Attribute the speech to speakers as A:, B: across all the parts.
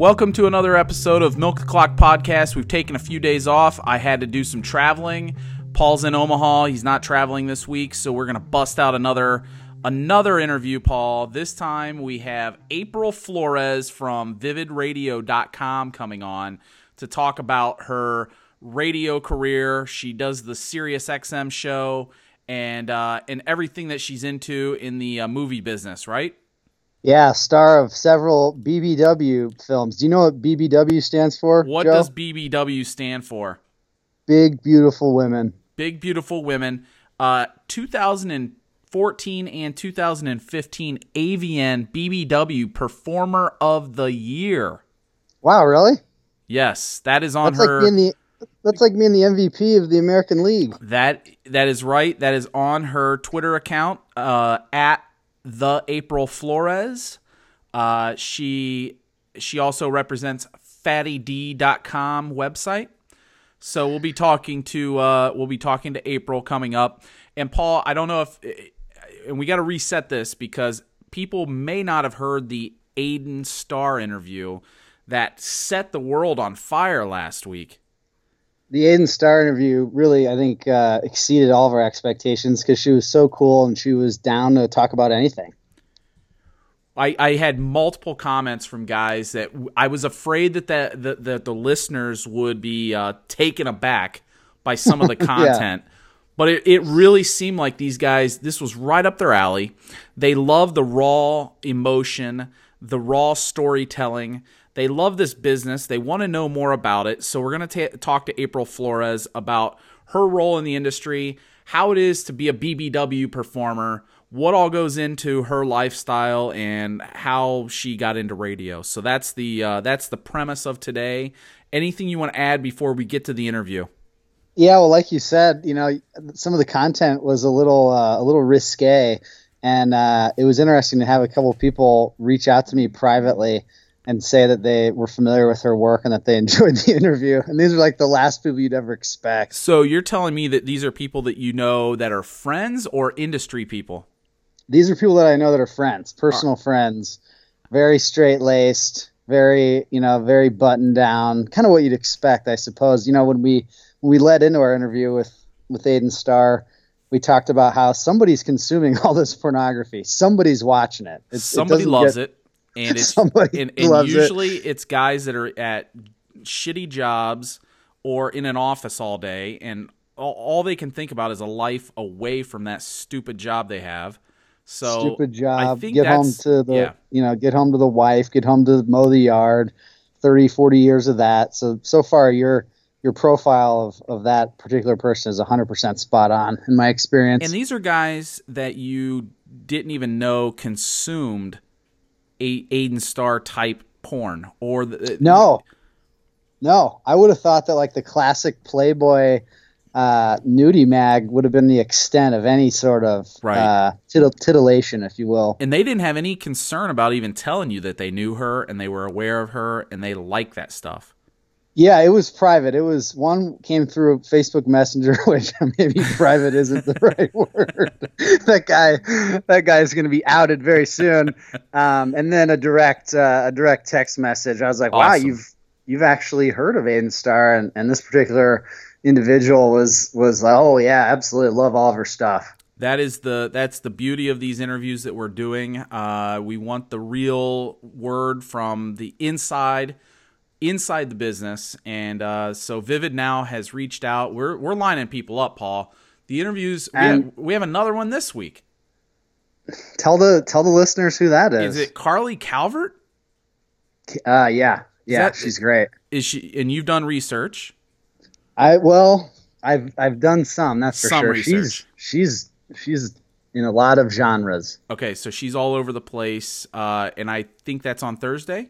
A: Welcome to another episode of Milk the Clock Podcast. We've taken a few days off. I had to do some traveling. Paul's in Omaha. He's not traveling this week, so we're gonna bust out another another interview, Paul. This time we have April Flores from vividradio.com coming on to talk about her radio career. She does the Sirius XM show and uh, and everything that she's into in the uh, movie business, right?
B: Yeah, star of several BBW films. Do you know what BBW stands for?
A: What
B: Joe?
A: does BBW stand for?
B: Big Beautiful Women.
A: Big Beautiful Women. Uh, 2014 and 2015 AVN BBW Performer of the Year.
B: Wow, really?
A: Yes, that is on
B: That's
A: her.
B: like being the that's like being the MVP of the American League.
A: That that is right. That is on her Twitter account uh, at the April Flores. Uh, she she also represents fattyd.com website. So we'll be talking to uh, we'll be talking to April coming up. And Paul, I don't know if and we got to reset this because people may not have heard the Aiden Starr interview that set the world on fire last week.
B: The Aiden Starr interview really, I think, uh, exceeded all of our expectations because she was so cool and she was down to talk about anything.
A: I, I had multiple comments from guys that I was afraid that the the, the, the listeners would be uh, taken aback by some of the content. But it, it really seemed like these guys, this was right up their alley. They love the raw emotion, the raw storytelling. They love this business. They want to know more about it. So we're going to talk to April Flores about her role in the industry, how it is to be a BBW performer, what all goes into her lifestyle, and how she got into radio. So that's the uh, that's the premise of today. Anything you want to add before we get to the interview?
B: Yeah, well, like you said, you know, some of the content was a little uh, a little risque, and uh, it was interesting to have a couple people reach out to me privately and say that they were familiar with her work and that they enjoyed the interview. And these are like the last people you'd ever expect.
A: So you're telling me that these are people that you know that are friends or industry people?
B: These are people that I know that are friends, personal right. friends, very straight laced, very, you know, very buttoned down, kind of what you'd expect, I suppose. You know, when we when we led into our interview with with Aiden Starr, we talked about how somebody's consuming all this pornography. Somebody's watching it.
A: It's, Somebody it loves get, it and it's
B: Somebody
A: and, and usually
B: it.
A: it's guys that are at shitty jobs or in an office all day and all, all, they can think about is a life away from that stupid job they have so
B: stupid job get home to the yeah. you know get home to the wife get home to mow the yard 30 40 years of that so so far your your profile of, of that particular person is 100% spot on in my experience
A: and these are guys that you didn't even know consumed a- Aiden Starr type porn or the,
B: no, no. I would have thought that like the classic Playboy uh, nudie mag would have been the extent of any sort of
A: right.
B: uh, titillation, if you will.
A: And they didn't have any concern about even telling you that they knew her and they were aware of her and they like that stuff.
B: Yeah, it was private. It was one came through Facebook Messenger, which maybe private isn't the right word. that guy, that guy is going to be outed very soon. Um, and then a direct, uh, a direct text message. I was like, wow, you've you've actually heard of Aiden Starr, and, and this particular individual was was like, oh yeah, absolutely love all of her stuff.
A: That is the that's the beauty of these interviews that we're doing. Uh, we want the real word from the inside inside the business. And uh, so Vivid now has reached out. We're we're lining people up, Paul. The interviews we have, we have another one this week.
B: Tell the tell the listeners who that is.
A: Is it Carly Calvert?
B: Uh yeah. Yeah, that, she's great.
A: Is she and you've done research?
B: I well, I've I've done some, that's for
A: some
B: sure.
A: Research.
B: She's she's she's in a lot of genres.
A: Okay, so she's all over the place, uh, and I think that's on Thursday.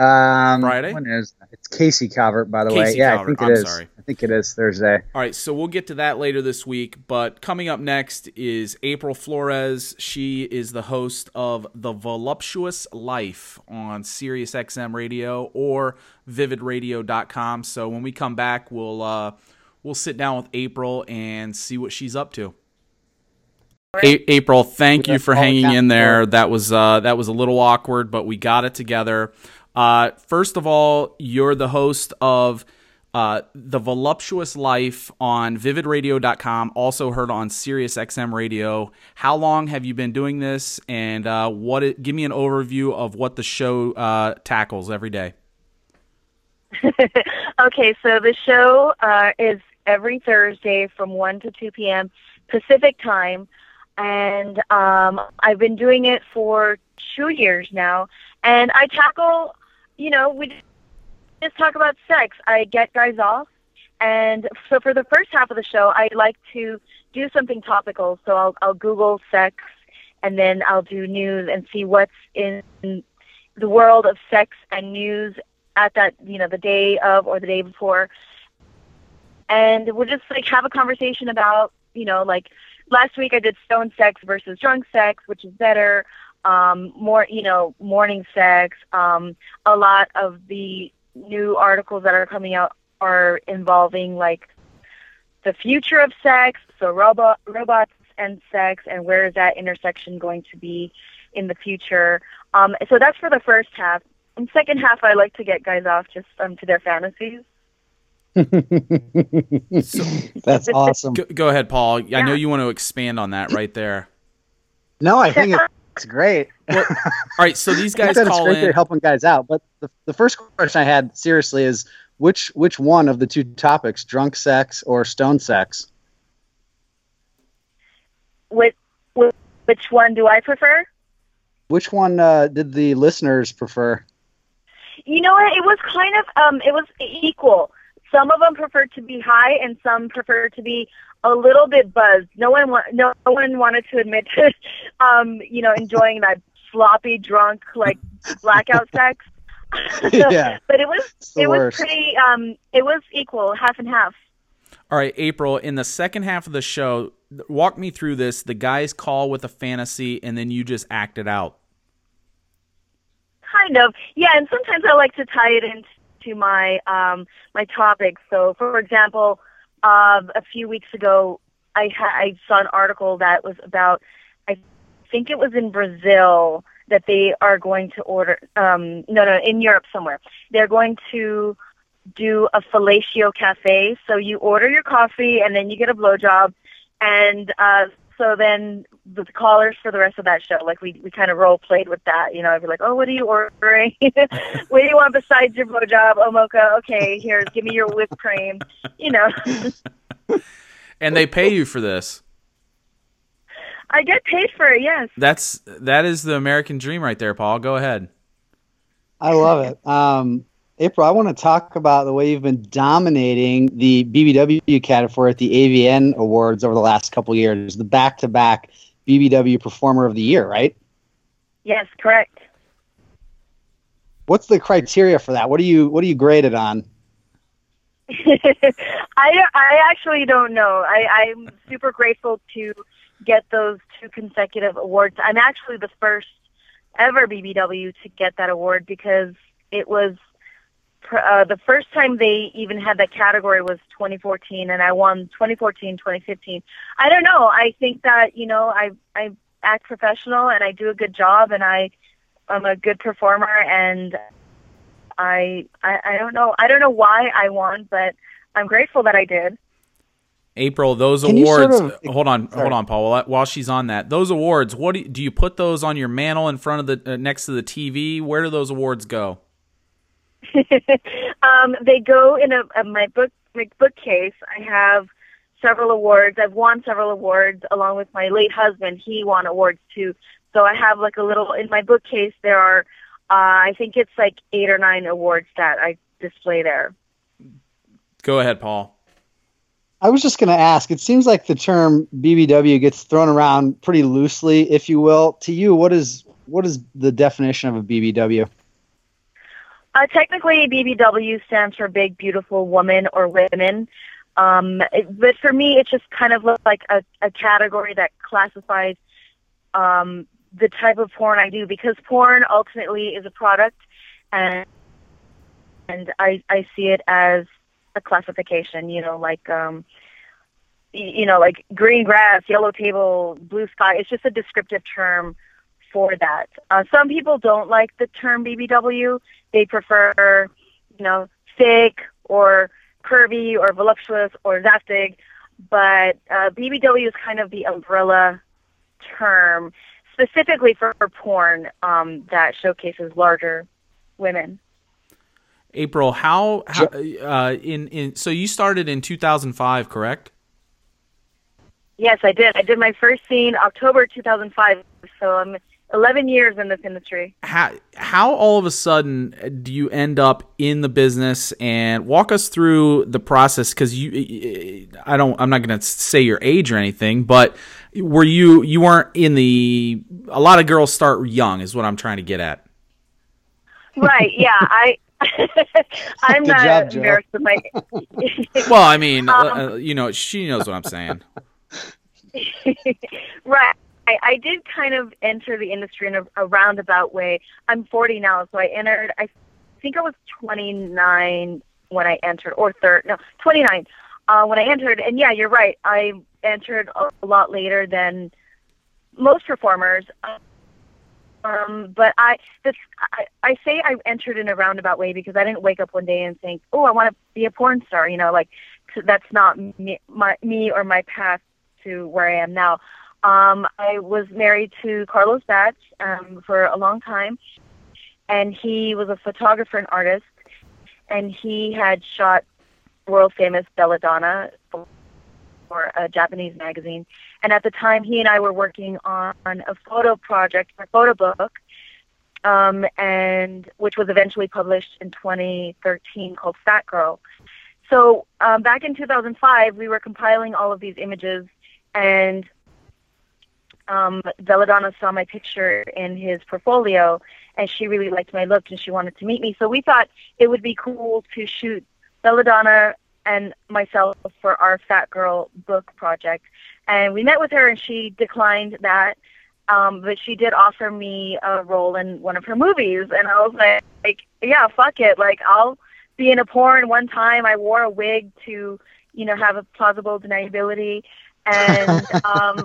B: Um,
A: Friday.
B: When is that? It's Casey Calvert, by the
A: Casey
B: way. Yeah,
A: Calvert.
B: I think it
A: I'm
B: is.
A: Sorry.
B: I think it is Thursday.
A: All right, so we'll get to that later this week. But coming up next is April Flores. She is the host of The Voluptuous Life on Sirius XM Radio or VividRadio.com. So when we come back, we'll uh, we'll sit down with April and see what she's up to. A- April, thank you for hanging in there. That was uh, that was a little awkward, but we got it together. Uh, first of all, you're the host of uh, The Voluptuous Life on vividradio.com, also heard on SiriusXM Radio. How long have you been doing this? And uh, what? It, give me an overview of what the show uh, tackles every day.
C: okay, so the show uh, is every Thursday from 1 to 2 p.m. Pacific time. And um, I've been doing it for two years now. And I tackle, you know, we just talk about sex. I get guys off. And so for the first half of the show, I like to do something topical. So I'll, I'll Google sex and then I'll do news and see what's in the world of sex and news at that, you know, the day of or the day before. And we'll just like have a conversation about, you know, like last week I did stone sex versus drunk sex, which is better. Um, more, you know, morning sex. Um, a lot of the new articles that are coming out are involving like the future of sex, so robot robots and sex, and where is that intersection going to be in the future? Um, so that's for the first half. And second half, I like to get guys off just um, to their fantasies.
B: so, that's awesome.
A: Go, go, ahead, Paul. Yeah. I know you want to expand on that right there.
B: No, I think it's great.
A: Well, all right, so these guys call
B: it's great
A: in.
B: helping guys out. But the, the first question I had seriously is which which one of the two topics, drunk sex or stone sex?
C: Which which one do I prefer?
B: Which one uh, did the listeners prefer?
C: You know what? It was kind of um, it was equal. Some of them preferred to be high, and some preferred to be a little bit buzzed. No one, wa- no one wanted to admit to, um, you know, enjoying that sloppy, drunk, like blackout sex.
B: yeah,
C: but it was it worst. was pretty. Um, it was equal, half and half.
A: All right, April. In the second half of the show, walk me through this. The guys call with a fantasy, and then you just act it out.
C: Kind of, yeah. And sometimes I like to tie it into my um, my topics. So, for example, uh, a few weeks ago, I ha- I saw an article that was about. I think it was in Brazil that they are going to order um no no in Europe somewhere. They're going to do a fellatio cafe. So you order your coffee and then you get a blowjob and uh so then the callers for the rest of that show, like we we kind of role played with that, you know, I'd be like, Oh, what are you ordering? what do you want besides your blowjob? Oh mocha, okay, here, give me your whipped cream you know.
A: and they pay you for this.
C: I get paid for it. Yes.
A: That's that is the American dream right there, Paul. Go ahead.
B: I love it. Um, April, I want to talk about the way you've been dominating the BBW category at the AVN Awards over the last couple years. The back-to-back BBW Performer of the Year, right?
C: Yes, correct.
B: What's the criteria for that? What are you What are you graded on?
C: I I actually don't know. I I'm super grateful to get those two consecutive awards. I'm actually the first ever BBW to get that award because it was uh, the first time they even had that category was 2014 and I won 2014 2015 I don't know I think that you know I I act professional and I do a good job and I I'm a good performer and I, I I don't know I don't know why I won but I'm grateful that I did
A: April, those Can awards. Sort of, hold on, sorry. hold on, Paul. While she's on that, those awards. What do you, do you put those on your mantle in front of the uh, next to the TV? Where do those awards go?
C: um, they go in a, a, my book my bookcase. I have several awards. I've won several awards along with my late husband. He won awards too. So I have like a little in my bookcase. There are, uh, I think it's like eight or nine awards that I display there.
A: Go ahead, Paul.
B: I was just going to ask. It seems like the term BBW gets thrown around pretty loosely, if you will. To you, what is what is the definition of a BBW?
C: Uh, technically, BBW stands for Big Beautiful Woman or Women. Um, it, but for me, it's just kind of like a, a category that classifies um, the type of porn I do because porn ultimately is a product, and and I I see it as a classification, you know, like um you know, like green grass, yellow table, blue sky. It's just a descriptive term for that. Uh, some people don't like the term BBW. They prefer, you know, thick or curvy or voluptuous or zaftig. But uh, BBW is kind of the umbrella term specifically for, for porn um, that showcases larger women.
A: April, how, how uh, in in so you started in 2005, correct?
C: Yes, I did. I did my first scene October 2005. So I'm 11 years in this industry.
A: How how all of a sudden do you end up in the business and walk us through the process cuz you I don't I'm not going to say your age or anything, but were you you weren't in the a lot of girls start young is what I'm trying to get at.
C: Right, yeah. I I'm Good not job, embarrassed with my.
A: well, I mean, um, uh, you know, she knows what I'm saying.
C: right. I, I did kind of enter the industry in a, a roundabout way. I'm 40 now, so I entered. I think I was 29 when I entered, or third, no, 29 uh, when I entered. And yeah, you're right. I entered a, lot later than most performers. Um, but I, this, I, I say I entered in a roundabout way because I didn't wake up one day and think, oh, I want to be a porn star. You know, like that's not me, my, me or my path to where I am now. Um, I was married to Carlos Batts um, for a long time, and he was a photographer and artist, and he had shot world famous Belladonna for a Japanese magazine. And at the time, he and I were working on a photo project, a photo book, um, and which was eventually published in 2013 called Fat Girl. So um, back in 2005, we were compiling all of these images, and um, Belladonna saw my picture in his portfolio, and she really liked my look, and she wanted to meet me. So we thought it would be cool to shoot Belladonna and myself for our Fat Girl book project. And we met with her, and she declined that. Um, but she did offer me a role in one of her movies, and I was like, like, yeah, fuck it. Like, I'll be in a porn. One time, I wore a wig to, you know, have a plausible deniability, and um,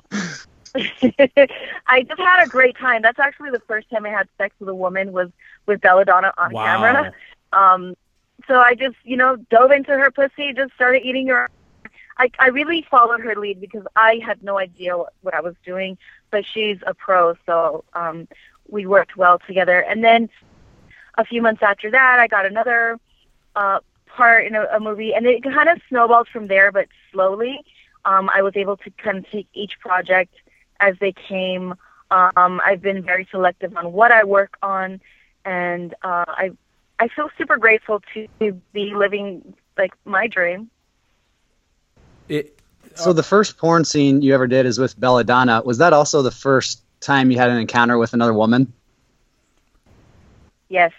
C: I just had a great time. That's actually the first time I had sex with a woman was with Belladonna on wow. camera. Um, so I just, you know, dove into her pussy, just started eating her. I, I really followed her lead because I had no idea what, what I was doing, but she's a pro, so um, we worked well together. And then a few months after that, I got another uh, part in a, a movie, and it kind of snowballed from there, but slowly. Um, I was able to kind of take each project as they came. Um, I've been very selective on what I work on, and uh, I I feel super grateful to be living like my dream.
B: It, uh, so the first porn scene you ever did is with Belladonna. Was that also the first time you had an encounter with another woman?
C: Yes,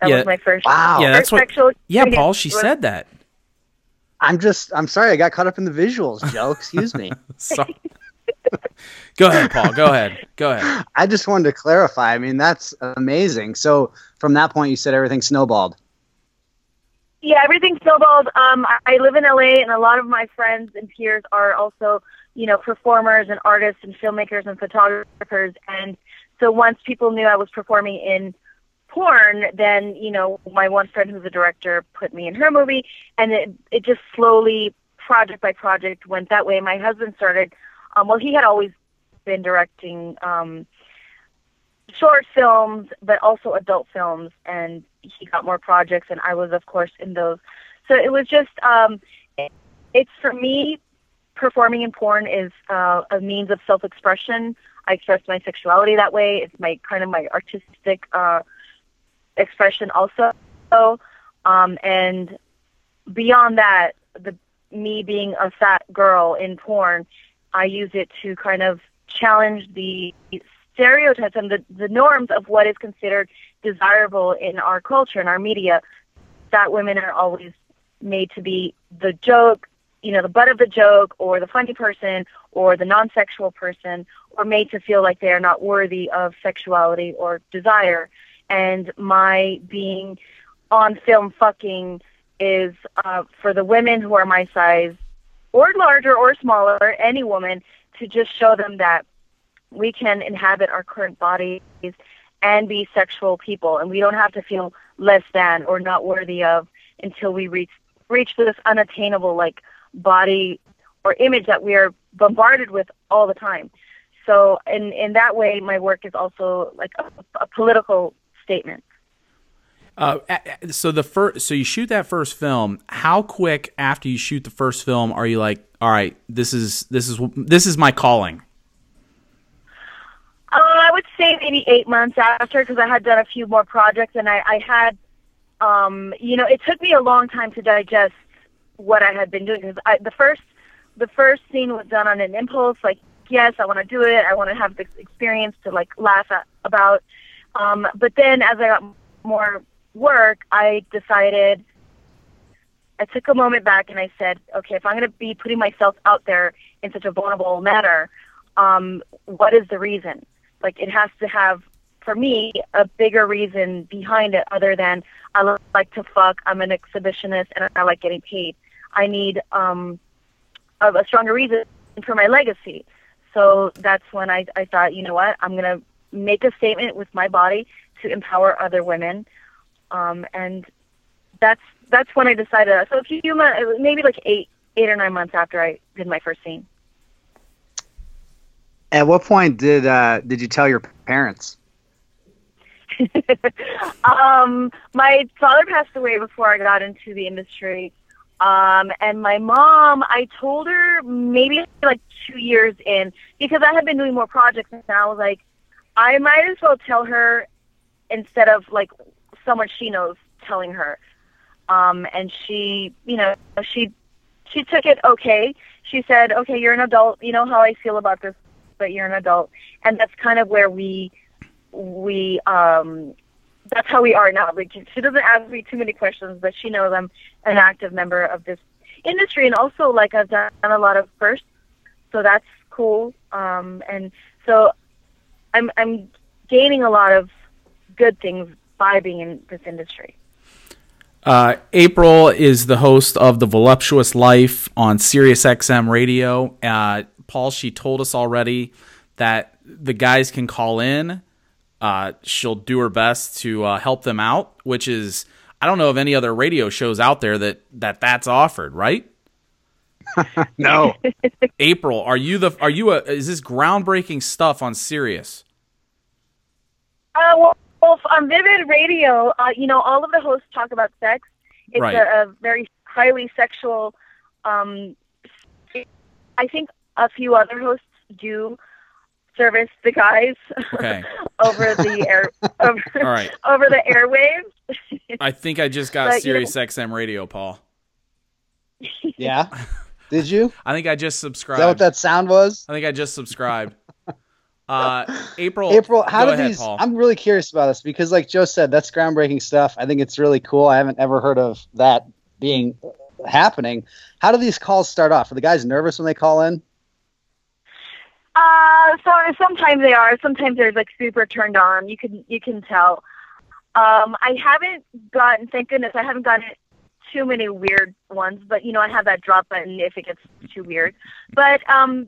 C: that yeah. was my first.
B: Wow.
A: Yeah, that's what. Yeah, Paul, she was, said that.
B: I'm just. I'm sorry. I got caught up in the visuals, Joe. Excuse me.
A: sorry. Go ahead, Paul. Go ahead. Go ahead.
B: I just wanted to clarify. I mean, that's amazing. So from that point, you said everything snowballed.
C: Yeah, everything snowballed. Um, I live in LA, and a lot of my friends and peers are also, you know, performers and artists and filmmakers and photographers. And so once people knew I was performing in porn, then you know, my one friend who's a director put me in her movie, and it it just slowly, project by project, went that way. My husband started. Um, well, he had always been directing um, short films, but also adult films, and he got more projects, and I was, of course, in those. So it was just, um, it, it's for me, performing in porn is uh, a means of self-expression. I express my sexuality that way. It's my kind of my artistic uh, expression also. Um, and beyond that, the me being a fat girl in porn, I use it to kind of challenge the stereotypes and the, the norms of what is considered desirable in our culture and our media. That women are always made to be the joke, you know, the butt of the joke, or the funny person, or the non sexual person, or made to feel like they are not worthy of sexuality or desire. And my being on film fucking is uh, for the women who are my size, or larger or smaller, any woman, to just show them that we can inhabit our current bodies and be sexual people, and we don't have to feel less than or not worthy of until we reach reach this unattainable like body or image that we are bombarded with all the time. So, in in that way, my work is also like a, a political statement.
A: Uh, so the first, so you shoot that first film. How quick after you shoot the first film are you like, all right, this is this is this is my calling?
C: Uh, I would say maybe eight months after, because I had done a few more projects, and I, I had, um, you know, it took me a long time to digest what I had been doing. Because the first, the first scene was done on an impulse, like, yes, I want to do it. I want to have this experience to like laugh at, about. Um, but then, as I got more work, I decided. I took a moment back and I said, okay, if I'm going to be putting myself out there in such a vulnerable manner, um, what is the reason? Like it has to have, for me, a bigger reason behind it other than I like to fuck, I'm an exhibitionist, and I like getting paid. I need um, a, a stronger reason for my legacy. So that's when I, I thought, you know what, I'm going to make a statement with my body to empower other women. Um, and that's that's when I decided. So a few months, maybe like eight eight or nine months after I did my first scene.
B: At what point did uh, did you tell your parents?
C: um, my father passed away before I got into the industry. Um, and my mom, I told her maybe like two years in because I had been doing more projects and I was like, I might as well tell her instead of like someone she knows telling her. Um, and she, you know, she she took it okay. She said, "Okay, you're an adult. You know how I feel about this but you're an adult, and that's kind of where we we um that's how we are now. Like she doesn't ask me too many questions, but she knows I'm an active member of this industry, and also like I've done a lot of firsts, so that's cool. Um, and so I'm I'm gaining a lot of good things by being in this industry.
A: Uh, April is the host of the Voluptuous Life on SiriusXM Radio. Uh, Paul, she told us already that the guys can call in. Uh, she'll do her best to uh, help them out, which is I don't know of any other radio shows out there that that that's offered, right?
B: no.
A: April, are you the are you a is this groundbreaking stuff on Sirius?
C: Uh, well, well on Vivid Radio, uh, you know, all of the hosts talk about sex. It's right. a, a, very highly sexual. Um, I think a few other hosts do service the guys
A: okay.
C: over the air over, All right. over the airwaves.
A: I think I just got but, Sirius you know, XM radio, Paul.
B: Yeah. Did you?
A: I think I just subscribed.
B: Is that what that sound was?
A: I think I just subscribed. Uh, April.
B: April, how do ahead, these? Paul. I'm really curious about this because, like Joe said, that's groundbreaking stuff. I think it's really cool. I haven't ever heard of that being happening. How do these calls start off? Are the guys nervous when they call in?
C: Uh, so sometimes they are. Sometimes they're like super turned on. You can you can tell. Um, I haven't gotten, thank goodness, I haven't gotten too many weird ones. But you know, I have that drop button if it gets too weird. But um,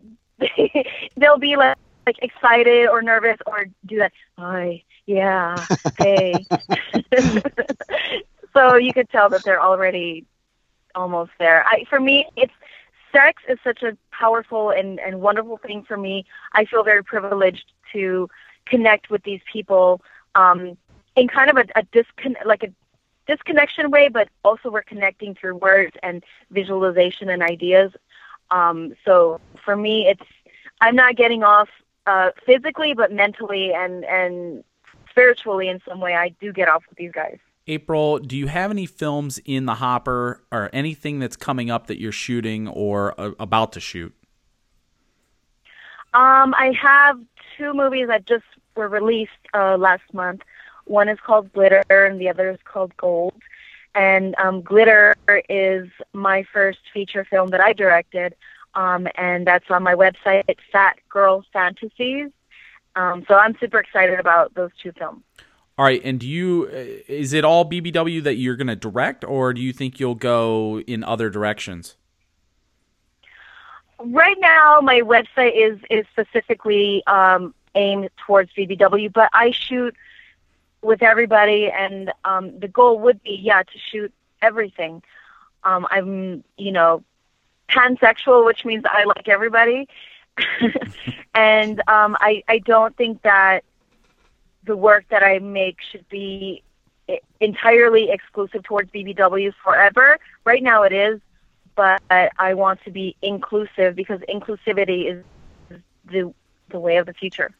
C: they'll be like like excited or nervous or do that. Hi, yeah, hey. so you could tell that they're already almost there. I for me, it's sex is such a powerful and, and wonderful thing for me. I feel very privileged to connect with these people um, in kind of a, a discon- like a disconnection way, but also we're connecting through words and visualization and ideas. Um, so for me, it's I'm not getting off uh, physically, but mentally and and spiritually in some way. I do get off with these guys.
A: April, do you have any films in the hopper or anything that's coming up that you're shooting or uh, about to shoot?
C: Um, I have two movies that just were released uh, last month. One is called Glitter, and the other is called Gold. And um, Glitter is my first feature film that I directed, um, and that's on my website, Fat Girl Fantasies. Um, so I'm super excited about those two films.
A: All right, and do you uh, is it all BBW that you're going to direct, or do you think you'll go in other directions?
C: Right now, my website is is specifically um, aim towards BBW, but I shoot with everybody, and um, the goal would be, yeah, to shoot everything. Um, I'm, you know, pansexual, which means I like everybody, and um, I I don't think that the work that I make should be entirely exclusive towards BBW forever. Right now it is, but I want to be inclusive because inclusivity is the the way of the future.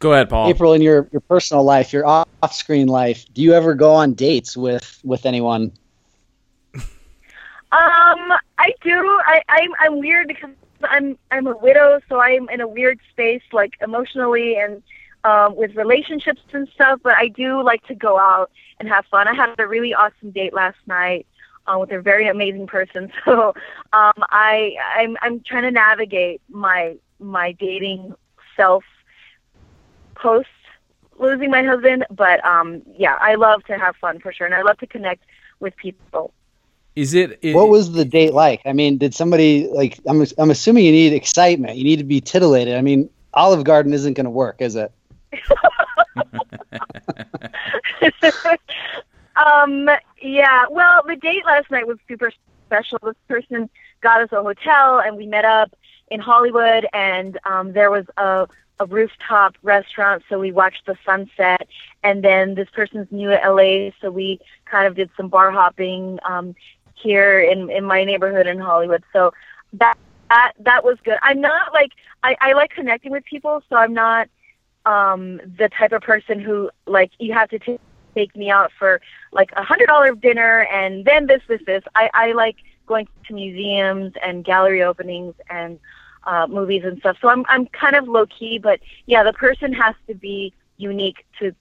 A: Go ahead, Paul.
B: April, in your, your personal life, your off screen life, do you ever go on dates with with anyone?
C: Um, I do. I, I'm I'm weird because I'm I'm a widow, so I'm in a weird space, like emotionally and um, with relationships and stuff. But I do like to go out and have fun. I had a really awesome date last night uh, with a very amazing person. So um, I I'm I'm trying to navigate my my dating self post losing my husband. But um, yeah, I love to have fun for sure, and I love to connect with people.
A: Is it, it,
B: What was the date like? I mean, did somebody like? I'm I'm assuming you need excitement. You need to be titillated. I mean, Olive Garden isn't going to work, is it?
C: um. Yeah. Well, the date last night was super special. This person got us a hotel, and we met up in Hollywood, and um, there was a a rooftop restaurant, so we watched the sunset. And then this person's new at LA, so we kind of did some bar hopping um, here in in my neighborhood in Hollywood. So that that that was good. I'm not like I, I like connecting with people, so I'm not um the type of person who like you have to t- take me out for like a hundred dollar dinner and then this this this. I I like going to museums and gallery openings and uh, movies and stuff. So I'm I'm kind of low key, but yeah, the person has to be unique to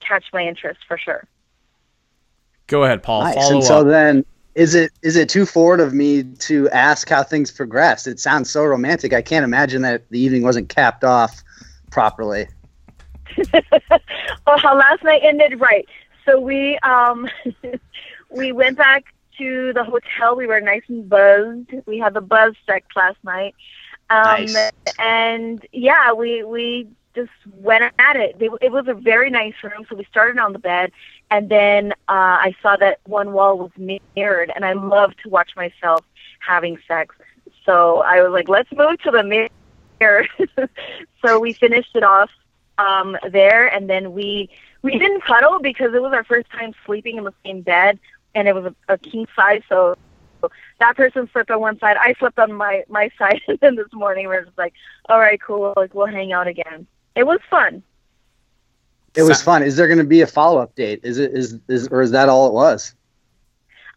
C: catch my interest for sure.
A: Go ahead, Paul.
B: Nice.
A: Follow
B: and so
A: up.
B: then, is it is it too forward of me to ask how things progressed? It sounds so romantic. I can't imagine that the evening wasn't capped off properly.
C: well, how last night ended right. So we um we went back to the hotel. We were nice and buzzed. We had the buzz sex last night. Um,
B: Nice.
C: And yeah, we we just went at it. It it was a very nice room. So we started on the bed, and then uh, I saw that one wall was mirrored, and I love to watch myself having sex. So I was like, let's move to the mirror. so we finished it off um, there, and then we we didn't cuddle because it was our first time sleeping in the same bed, and it was a, a king size. So that person slept on one side, I slept on my my side, and then this morning we we're just like, all right, cool, like we'll hang out again. It was fun.
B: It was fun. Is there going to be a follow up date? Is it is is or is that all it was?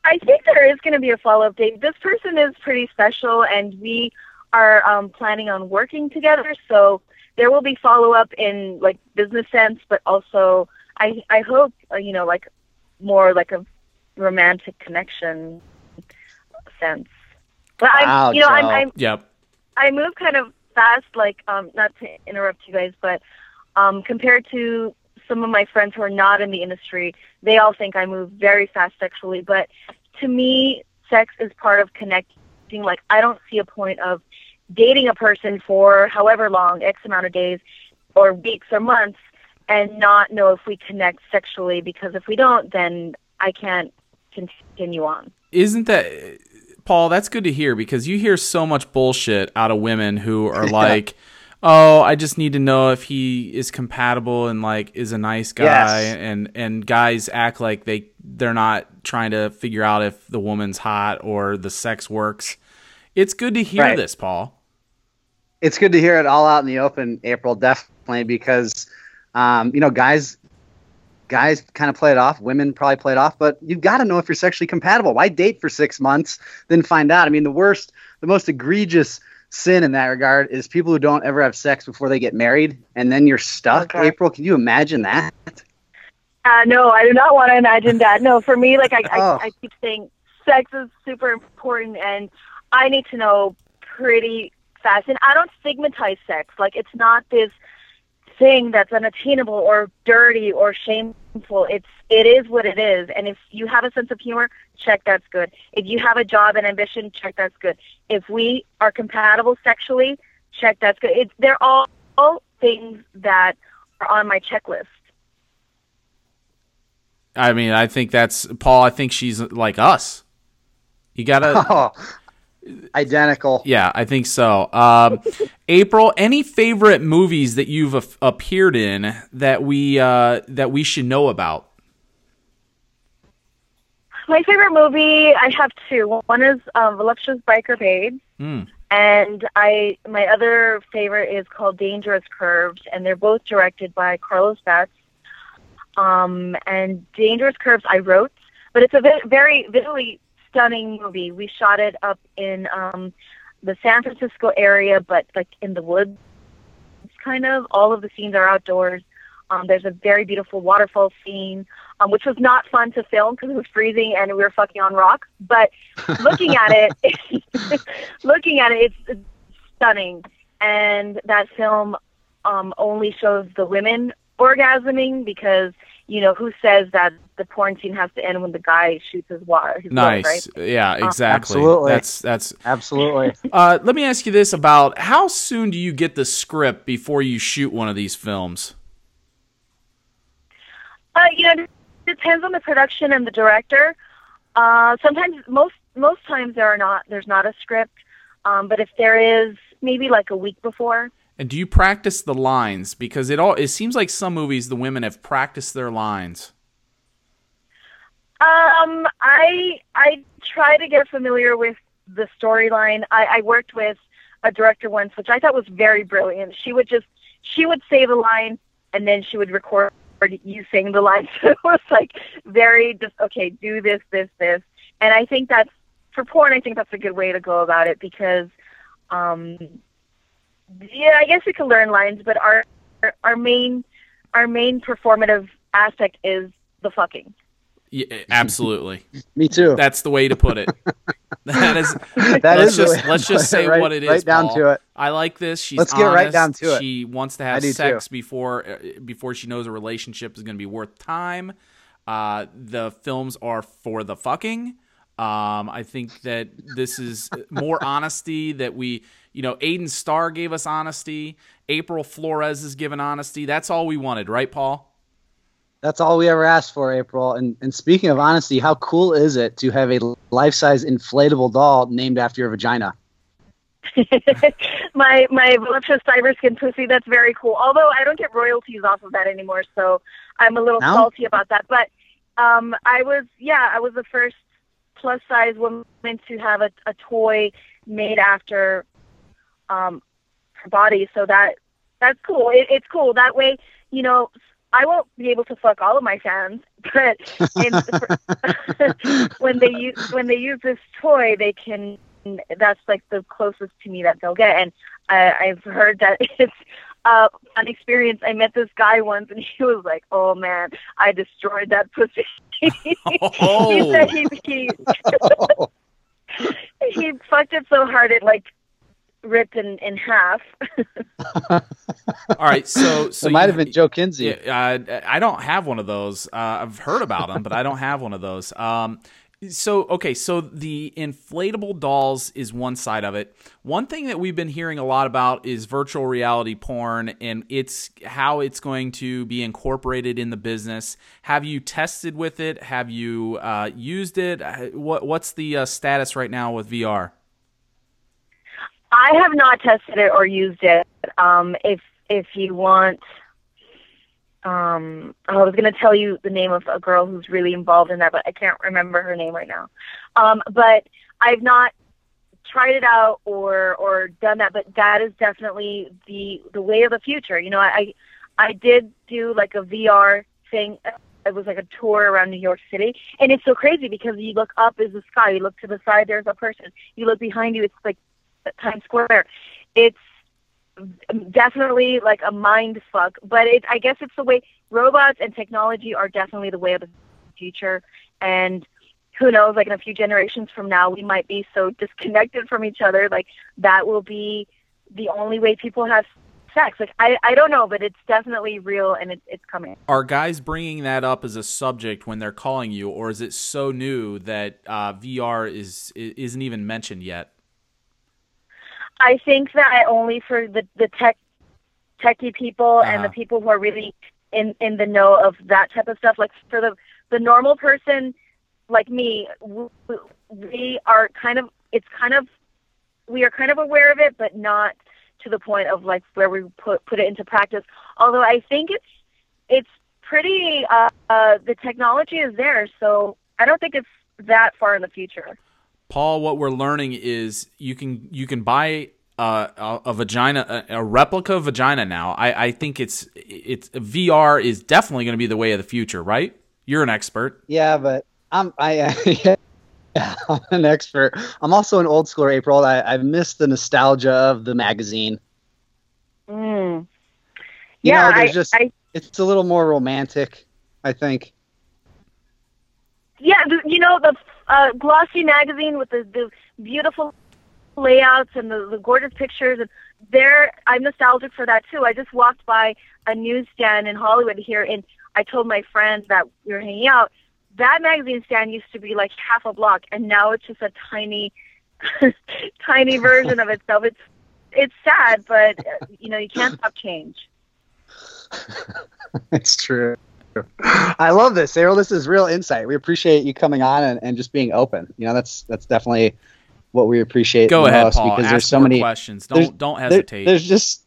C: I think there is going to be a follow up date. This person is pretty special, and we are um, planning on working together. So there will be follow up in like business sense, but also I I hope uh, you know like more like a romantic connection sense. But
B: Wow,
C: I'm you know I'm, I'm
A: Yep.
C: I move kind of fast, like um, not to interrupt you guys, but um, compared to some of my friends who are not in the industry, they all think I move very fast sexually. But to me, sex is part of connecting. Like I don't see a point of dating a person for however long, X amount of days, or weeks or months, and not know if we connect sexually. Because if we don't, then I can't continue on.
A: Isn't that Paul? That's good to hear because you hear so much bullshit out of women who are like, "Oh, I just need to know if he is compatible and like is a nice guy,"
B: Yes.
A: and and guys act like they they're not trying to figure out if the woman's hot or the sex works. It's good to hear
B: Right.
A: this, Paul.
B: It's good to hear it all out in the open, April, definitely, because um, you know, guys guys kind of play it off, women probably play it off, but you've got to know if you're sexually compatible. Why date for six months, then find out? I mean, the worst, the most egregious sin in that regard is people who don't ever have sex before they get married, and then you're stuck.
C: Okay.
B: April, can you imagine that?
C: Uh, no, I do not want to imagine that. No, for me, like I,
B: Oh.
C: I, I keep saying, sex is super important, and I need to know pretty fast. And I don't stigmatize sex. Like it's not this thing that's unattainable or dirty or shameful. It's it is what it is. And if you have a sense of humor, check that's good. If you have a job and ambition, check that's good. If we are compatible sexually, check that's good. It, they're all all things that are on my checklist.
A: I mean, I think that's Paul. I think she's like us. You gotta.
B: Oh, identical.
A: Yeah, I think so. Um, April, any favorite movies that you've a- appeared in that we uh, that we should know about?
C: My favorite movie, I have two. One is um, Voluptuous Biker Babe,
A: Mm.
C: and I my other favorite is called Dangerous Curves, and they're both directed by Carlos Batts. Um, and Dangerous Curves I wrote, but it's a vi- very visually stunning movie. We shot it up in um, the San Francisco area, but like in the woods, it's kind of. All of the scenes are outdoors. Um, there's a very beautiful waterfall scene, um, which was not fun to film because it was freezing and we were fucking on rocks. But looking at it, looking at it, it's, it's stunning. And that film um, only shows the women orgasming because you know who says that the porn scene has to end when the guy shoots his water. His
A: Nice.
C: Load, right?
A: Yeah, exactly.
B: Absolutely.
A: That's that's.
B: Absolutely.
A: Uh, let me ask you this about how soon do you get the script before you shoot one of these films?
C: Uh, you know, it depends on the production and the director. Uh, sometimes, most most times there are not. There's not a script, um, but if there is, maybe like a week before.
A: And do you practice the lines? Because it all it seems like some movies the women have practiced their lines.
C: Um, I I try to get familiar with the storyline. I, I worked with a director once, which I thought was very brilliant. She would just she would say the line and then she would record you saying the line. So it was like very just okay, do this, this, this. And I think that's for porn. I think that's a good way to go about it because, um, yeah, I guess we can learn lines, but our our main our main performative aspect is the fucking.
A: Yeah, absolutely.
B: Me too.
A: That's the way to put it. That is.
B: That
A: let's
B: is the
A: just
B: way-
A: let's just say
B: right-
A: what it is.
B: Right down
A: Paul.
B: to it.
A: I like this. She's
B: Let's get right down to it.
A: She wants to have
B: do
A: sex before uh, before she knows a relationship is going to be worth time. Uh, the films are for the fucking. Um, I think that this is more honesty that we, you know, Aiden Starr gave us honesty. April Flores has given honesty. That's all we wanted, right, Paul?
B: That's all we ever asked for, April. And and speaking of honesty, how cool is it to have a life-size inflatable doll named after your vagina?
C: my my voluptuous cyber skin pussy. That's very cool. Although I don't get royalties off of that anymore, so I'm a little
B: No?
C: salty about that. But um, I was yeah, I was the first plus size woman to have a, a toy made after um, her body. So that that's cool. It, it's cool. That way, you know, I won't be able to fuck all of my fans, but in, when they use when they use this toy, they can. That's like the closest to me that they'll get, and I, I've heard that it's uh, an experience. I met this guy once, and he was like, "Oh man, I destroyed that pussy." he
A: Oh.
C: said he he he fucked it so hard it like ripped in in half.
A: All right, so so
B: it might
A: you-
B: have been Joe Kinsey.
A: Yeah, uh, I don't have one of those. Uh, I've heard about them, but I don't have one of those. Um, so okay, so the inflatable dolls is one side of it. One thing that we've been hearing a lot about is virtual reality porn and it's how it's going to be incorporated in the business. Have you tested with it? Have you uh, used it? Uh, What what's the uh, status right now with VR?
C: I have not tested it or used it. Um, if if you want, um, I was going to tell you the name of a girl who's really involved in that, but I can't remember her name right now. Um, but I've not tried it out or or done that, but that is definitely the the way of the future. You know, I I did do like a VR thing. It was like a tour around New York City, and it's so crazy because you look up is the sky, you look to the side, there's a person, you look behind you, it's like Times Square. It's definitely like a mind fuck, but it I guess it's the way robots and technology are definitely the way of the future and who knows like in a few generations from now we might be so disconnected from each other like that will be the only way people have sex like I I don't know but it's definitely real and it's it's coming
A: Are guys bringing that up as a subject when they're calling you, or is it so new that uh, VR is isn't even mentioned yet?
C: I think that only for the the tech techie people uh-huh. and the uh-huh. people who are really in in the know of that type of stuff. Like for the the normal person like me, we, we are kind of it's kind of we are kind of aware of it, but not to the point of like where we put put it into practice. Although I think it's it's pretty uh, uh, the technology is there, so I don't think it's that far in the future.
A: Paul, what we're learning is you can you can buy uh, a, a, vagina, a, a, replica vagina now. I, I think it's it's VR is definitely going to be the way of the future, right? You're an expert.
B: Yeah, but I'm I yeah, I'm an expert. I'm also an old schooler, April. I I miss the nostalgia of the magazine.
C: Mm.
B: Yeah, know, there's I, just I, it's a little more romantic, I think.
C: Yeah, you know the uh, glossy magazine with the, the beautiful layouts and the, the gorgeous pictures and there I'm nostalgic for that too. I just walked by a newsstand in Hollywood here and I told my friends that we were hanging out. That magazine stand used to be like half a block and now it's just a tiny tiny version of itself. It's it's sad, but you know, you can't stop change.
B: it's true. I love this, April. This is real insight. We appreciate you coming on and, and just being open. You know, that's that's definitely what we appreciate.
A: Go ahead, Paul. Because Ask there's so many questions. Don't don't hesitate.
B: There, there's just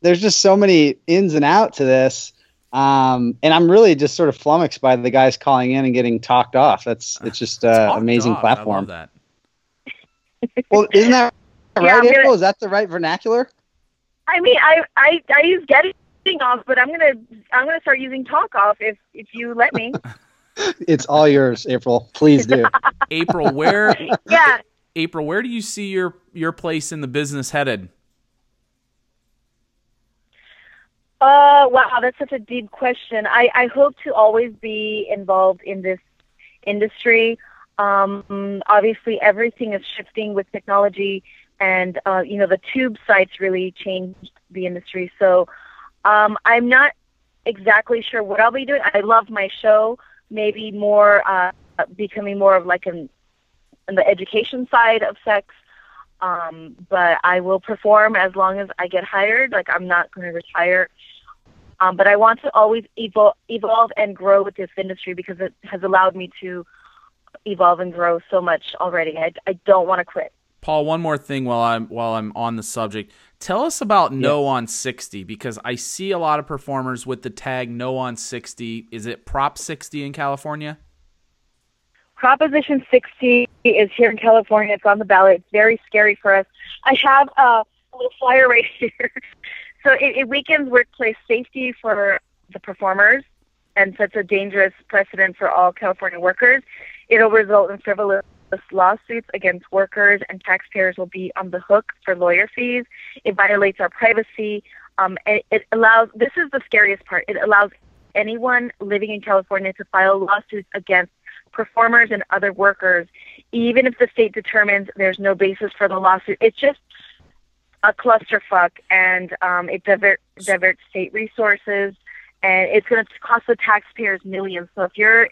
B: there's just so many ins and out to this. Um, and I'm really just sort of flummoxed by the guys calling in and getting talked off. That's it's just uh, amazing off. platform.
A: that.
B: well, isn't that right, yeah, April? Is that the right vernacular?
C: I mean, I I I use getting off, but I'm gonna I'm gonna start using talk off if if you let me.
B: it's all yours, April. Please do.
A: April, where?
C: yeah.
A: April, where do you see your your place in the business headed?
C: Uh, wow, that's such a deep question. I, I hope to always be involved in this industry. Um, obviously, everything is shifting with technology, and uh, you know the tube sites really changed the industry. So um, I'm not exactly sure what I'll be doing. I love my show. Maybe more uh, becoming more of like an the education side of sex. Um, but I will perform as long as I get hired. Like I'm not going to retire. Um, but I want to always evol- evolve and grow with this industry because it has allowed me to evolve and grow so much already. I, I don't want to quit.
A: Paul, one more thing while I'm while I'm on the subject. Tell us about yeah. No on 60 because I see a lot of performers with the tag No on 60. Is it Prop 60 in California?
C: Proposition 60 is here in California. It's on the ballot. It's very scary for us. I have a little flyer right here. so it, it weakens workplace safety for the performers and sets a dangerous precedent for all California workers. It'll result in frivolous lawsuits against workers, and taxpayers will be on the hook for lawyer fees. It violates our privacy. Um, it, allows, this is the scariest part, it allows anyone living in California to file lawsuits against performers and other workers, even if the state determines there's no basis for the lawsuit. It's just a clusterfuck, and um, it divert, diverts state resources, and it's going to cost the taxpayers millions. So if you're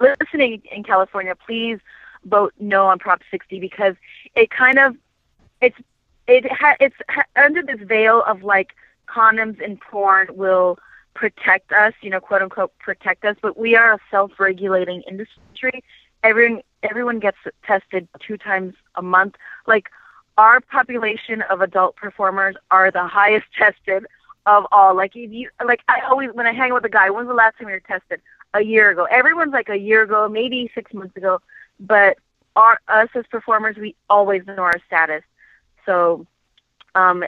C: listening in California, please vote no on Prop 60 because it kind of it's it ha, it's ha, under this veil of like condoms and porn will protect us, you know, quote unquote protect us, but we are a self-regulating industry. Everyone everyone gets tested two times a month. Like our population of adult performers are the highest tested of all. Like if you like I always when I hang with a guy, when's the last time you were tested? A year ago. Everyone's like a year ago, maybe six months ago but our us as performers, we always know our status. So, um,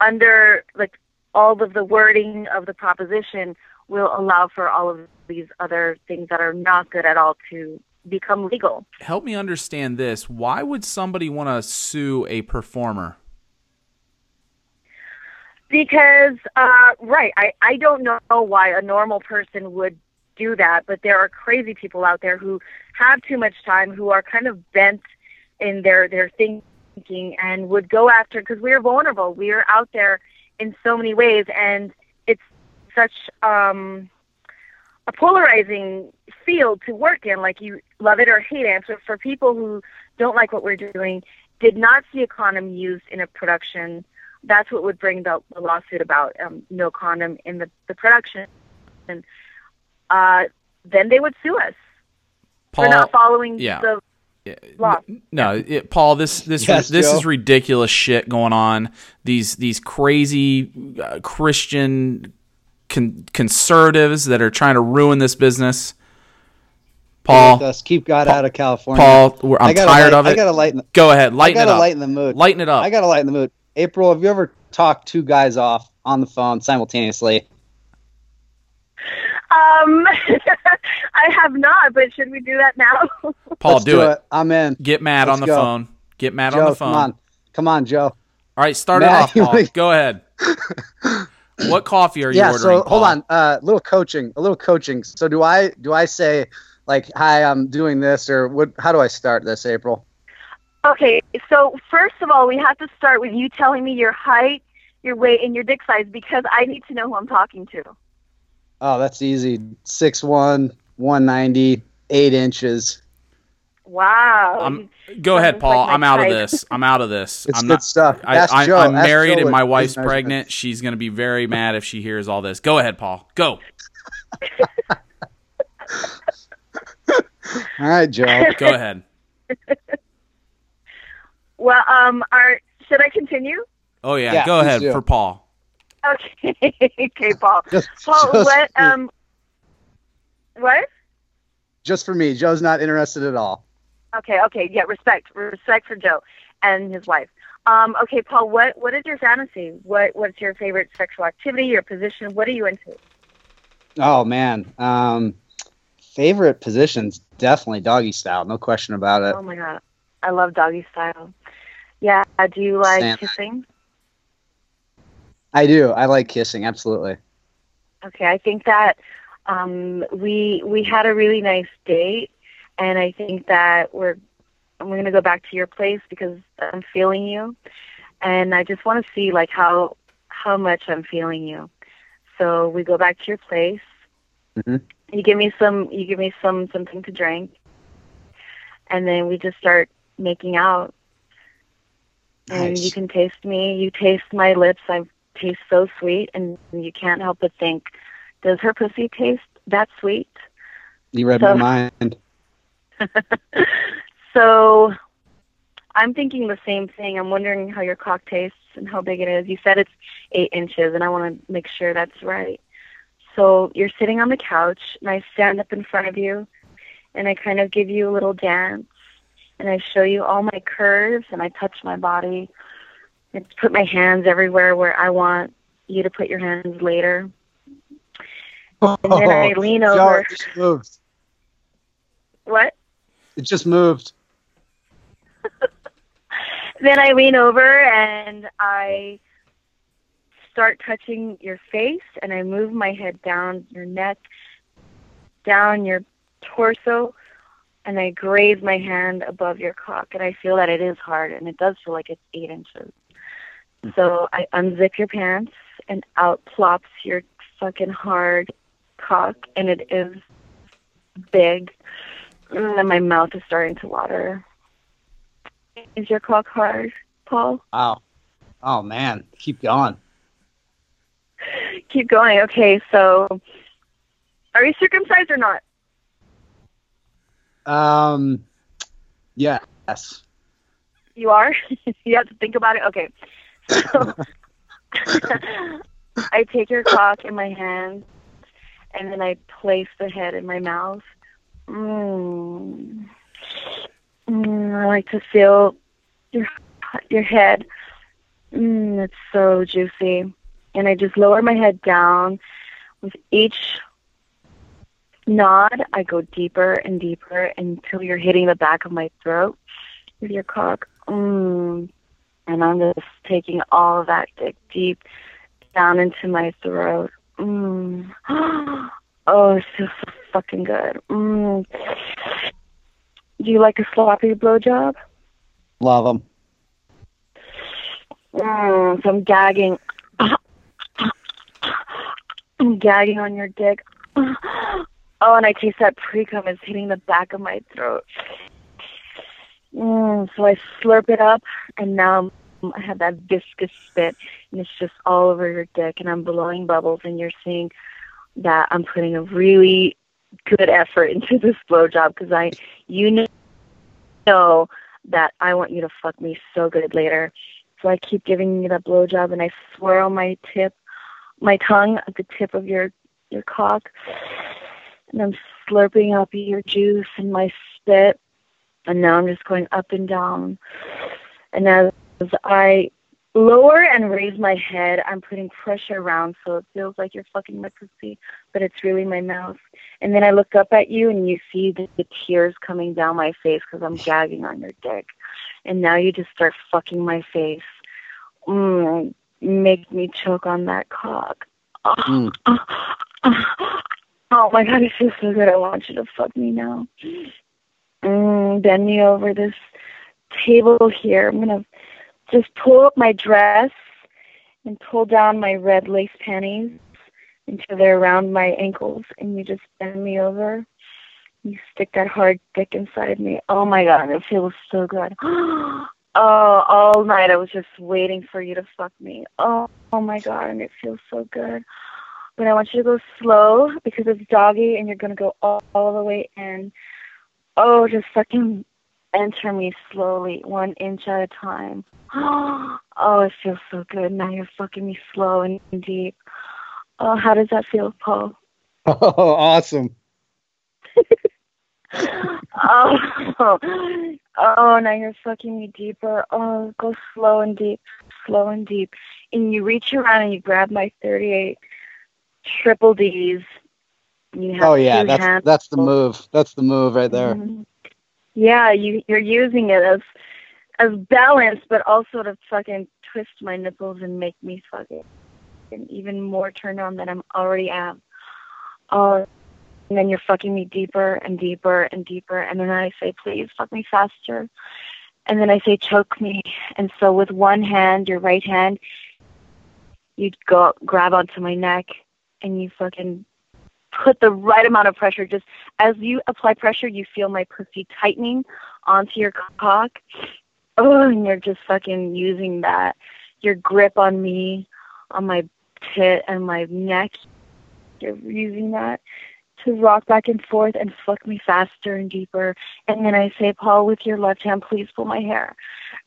C: under like all of the wording of the proposition will allow for all of these other things that are not good at all to become legal.
A: Help me understand this. Why would somebody want to sue a performer?
C: Because, uh, right, I, I don't know why a normal person would do that, but there are crazy people out there who have too much time, who are kind of bent in their their thinking and would go after because we are vulnerable. We are out there in so many ways, and it's such um, a polarizing field to work in. Like you love it or hate it. So for people who don't like what we're doing, did not see a condom used in a production that's what would bring the, the lawsuit about um, no condom in the, the production. And uh, then they would sue us
A: Paul,
C: for not following
A: yeah.
C: the law.
A: No, it, Paul. This this
B: Yes,
A: this
B: Joe?
A: is ridiculous shit going on. These these crazy uh, Christian con- conservatives that are trying to ruin this business. Paul,
B: Us keep God out of California.
A: Paul, we're, I'm
B: gotta
A: tired
B: light-
A: of it.
B: I gotta lighten.
A: Go ahead,
B: I
A: lighten it
B: gotta
A: up.
B: lighten the mood.
A: Lighten it up.
B: I gotta lighten the mood. April, have you ever talked two guys off on the phone simultaneously?
C: Um, I have not, but should we do that now?
A: Paul,
B: Let's
A: do, it.
B: I'm in.
A: Get mad
B: Let's
A: on the
B: go.
A: phone. Get mad
B: Joe,
A: on the phone.
B: come on, come on, Joe.
A: All right, start
B: Matt,
A: it off, Paul.
B: wanna-
A: Go ahead. what coffee are you
B: yeah.
A: ordering?
B: So
A: Paul?
B: hold on. Uh, little coaching. A little coaching. So do I? Do I say like, "Hi, I'm doing this," or what? How do I start this, April?
C: okay, so first of all, we have to start with you telling me your height, your weight, and your dick size because I need to know who I'm talking to.
B: Oh, that's easy. Six one, one ninety, eight inches.
C: Wow.
A: I'm, go ahead, Paul.
C: like
A: I'm out of this. I'm out of this.
B: It's
A: I'm
B: good
A: not.
B: stuff.
A: I,
B: Ask
A: I,
B: Joe.
A: I'm
B: Ask
A: married
B: Joe
A: and my wife's
B: his measurements.
A: pregnant. She's going to be very mad if she hears all this. Go ahead, Paul. Go.
B: All right, Joe.
A: Go ahead.
C: well, um, are should I continue?
A: Oh yeah,
B: Yeah,
A: go ahead
B: do.
A: for Paul.
C: Okay, okay, Paul.
B: Just,
C: Paul,
B: just
C: what? Um, what?
B: just for me. Joe's not interested at all.
C: Okay, okay, yeah, respect, respect for Joe and his wife. Um, okay, Paul, what what is your fantasy? What what's your favorite sexual activity? Your position? What are you into?
B: Oh man. Um, favorite positions definitely doggy style. No question about it.
C: Oh my god, I love doggy style. Yeah, do you like
B: Stand-
C: kissing?
B: I do. I like kissing. Absolutely.
C: Okay, I think that um, we we had a really nice date, and I think that we're we're gonna go back to your place because I'm feeling you, and I just want to see like how how much I'm feeling you. So we go back to your place.
B: Mhm.
C: You give me some. You give me some something to drink, and then we just start making out.
B: Nice.
C: And you can taste me. You taste my lips. I taste so sweet, and you can't help but think, does her pussy taste that sweet?
B: You read
C: So-
B: my mind.
C: So I'm thinking the same thing. I'm wondering how your cock tastes and how big it is. You said it's eight inches, and I want to make sure that's right. So you're sitting on the couch, and I stand up in front of you, and I kind of give you a little dance, and I show you all my curves, and I touch my body. I put my hands everywhere where I want you to put your hands later. And then oh, I lean over.
B: it just moved.
C: What?
B: It just moved.
C: then I lean over and I start touching your face and I move my head down your neck, down your torso, and I graze my hand above your cock and I feel that it is hard and it does feel like it's eight inches. So I unzip your pants and out plops your fucking hard cock and it is big. And then my mouth is starting to water. Is your cock hard, Paul?
B: Wow. Oh man, keep going.
C: Keep going. Okay, so are you circumcised or not?
B: Um, yes.
C: You are? you have to think about it? Okay. So I take your cock in my hand and then I place the head in my mouth. Mm. Mm, I like to feel your your head. Mm, it's so juicy. And I just lower my head down. With each nod, I go deeper and deeper until you're hitting the back of my throat with your cock. Mm. And I'm just taking all of that dick deep down into my throat. Mm. Oh, it feels so fucking good. Mm. Do you like a sloppy blowjob?
B: Love them.
C: Mm, so I'm gagging. I'm gagging on your dick. Oh, and I taste that pre cum is hitting the back of my throat. Mm, so I slurp it up, and now I have that viscous spit, and it's just all over your dick, and I'm blowing bubbles, and you're seeing that I'm putting a really good effort into this blowjob because I, you know, that I want you to fuck me so good later. So I keep giving you that blowjob, and I swirl my tip, my tongue at the tip of your your cock, and I'm slurping up your juice and my spit, and now I'm just going up and down. And as I lower and raise my head, I'm putting pressure around so it feels like you're fucking my pussy, but it's really my mouth. And then I look up at you and you see the, the tears coming down my face because I'm gagging on your dick. And now you just start fucking my face. Mm, make me choke on that cock. Oh, mm. oh, oh, oh, my god, it feels so good. I want you to fuck me now. Mm, bend me over this table here. I'm gonna just pull up my dress and pull down my red lace panties until they're around my ankles, and you just bend me over. You stick that hard dick inside me. Oh my god, it feels so good. oh, all night I was just waiting for you to fuck me. Oh, oh my god, and it feels so good. But I want you to go slow because it's doggy, and you're gonna go all, all the way in. Oh, just fucking enter me slowly, one inch at a time. Oh, it feels so good. Now you're fucking me slow and deep. Oh, how does that feel, Paul?
B: Oh, awesome.
C: oh, oh, now you're fucking me deeper. Oh, go slow and deep, slow and deep. And you reach around and you grab my 38 triple D's.
B: Oh yeah, that's that's the move. That's the move right there. Mm-hmm
C: yeah, you you're using it as as balance, but also to fucking twist my nipples and make me fucking and even more turned on than I'm already am. Uh, and then you're fucking me deeper and deeper and deeper, and then I say, please fuck me faster. And then I say, choke me. And so with one hand, your right hand, you'd go grab onto my neck, and you fucking put the right amount of pressure. Just as you apply pressure, you feel my pussy tightening onto your cock. Oh, and you're just fucking using that. Your grip on me, on my tit and my neck. You're using that to rock back and forth and fuck me faster and deeper. And then I say, Paul, with your left hand, please pull my hair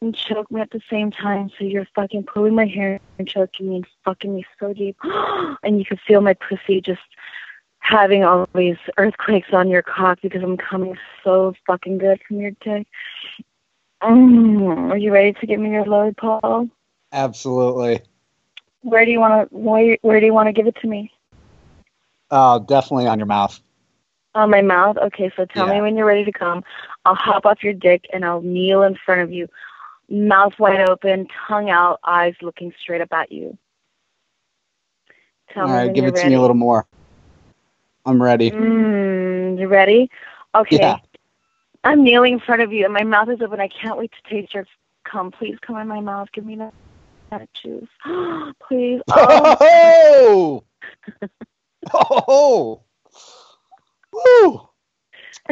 C: and choke me at the same time. So you're fucking pulling my hair and choking me and fucking me so deep. and you can feel my pussy just having all these earthquakes on your cock because I'm coming so fucking good from your dick. Mm, are you ready to give me your load, Paul?
B: Absolutely.
C: Where do you want to? Where, where do you want to give it to me?
B: Oh, definitely on your mouth.
C: On my mouth. Okay, so tell yeah. me when you're ready to come. I'll hop off your dick and I'll kneel in front of you, mouth wide open, tongue out, eyes looking straight up at you.
B: Tell All right, give it ready. to me a little more. I'm ready.
C: Mm, you ready? Okay. Yeah. I'm kneeling in front of you, and my mouth is open. I can't wait to taste your cum. Please come in my mouth. Give me that, that juice. Please.
B: Oh! oh! Woo!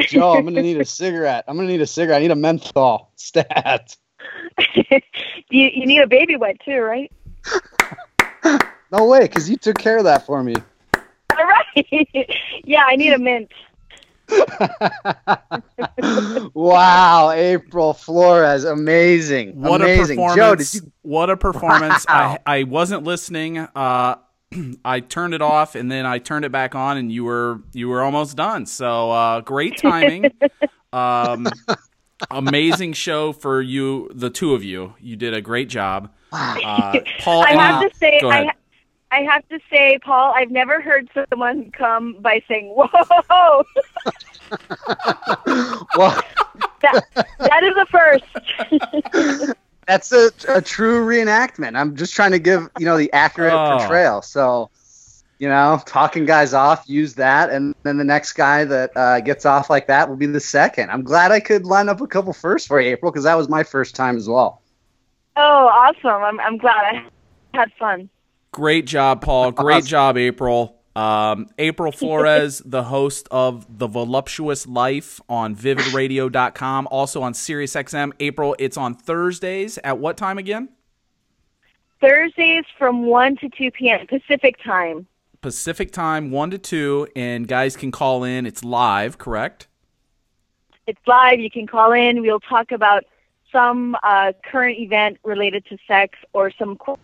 B: Joe, I'm gonna need a cigarette. I'm gonna need a cigarette. I need a menthol. Stat.
C: you you need a baby wet too, right?
B: no way, because you took care of that for me.
C: yeah, I need a mint.
B: wow, April Flores, amazing,
A: what
B: amazing.
A: A performance. Joe, did you? What a performance! Wow. I I wasn't listening. Uh, I turned it off and then I turned it back on, and you were you were almost done. So uh, great timing. um, amazing show for you, the two of you. You did a great job.
C: Uh, Paul, I have to say, I, I have to say, Paul, I've never heard someone come by saying "whoa." well, that, that is a first.
B: That's a, a true reenactment. I'm just trying to give you know the accurate oh. portrayal. So, you know, talking guys off, use that, and then the next guy that uh, gets off like that will be the second. I'm glad I could line up a couple firsts for you, April, because that was my first time as well.
C: Oh, awesome! I'm I'm glad I had fun.
A: Great job, Paul. Great job, April. Um, April Flores, the host of The Voluptuous Life on vividradio.com, also on SiriusXM. April, it's on Thursdays at what time again?
C: Thursdays from 1 to 2 p.m. Pacific time.
A: Pacific time, 1 to 2, and guys can call in. It's live, correct?
C: It's live. You can call in. We'll talk about some uh, current event related to sex or some qu-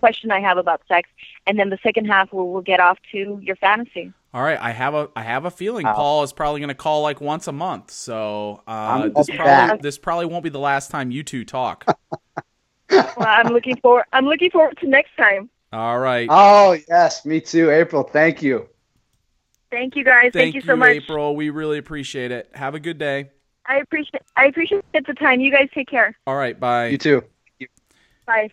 C: question I have about sex, and then the second half we'll, we'll get off to your fantasy.
A: All right, I have a I have a feeling
B: Wow.
A: Paul is probably going to call like once a month. So uh, this probably
B: back.
A: this probably won't be the last time you two talk.
C: well, I'm looking for I'm looking forward to next time.
A: All right,
B: Oh yes, me too, April. Thank you.
C: Thank you guys. Thank, you so much.
A: April. We really appreciate it. Have a good day.
C: I appreciate I appreciate the time. You guys take care.
A: All right, bye.
B: You too.
C: Bye.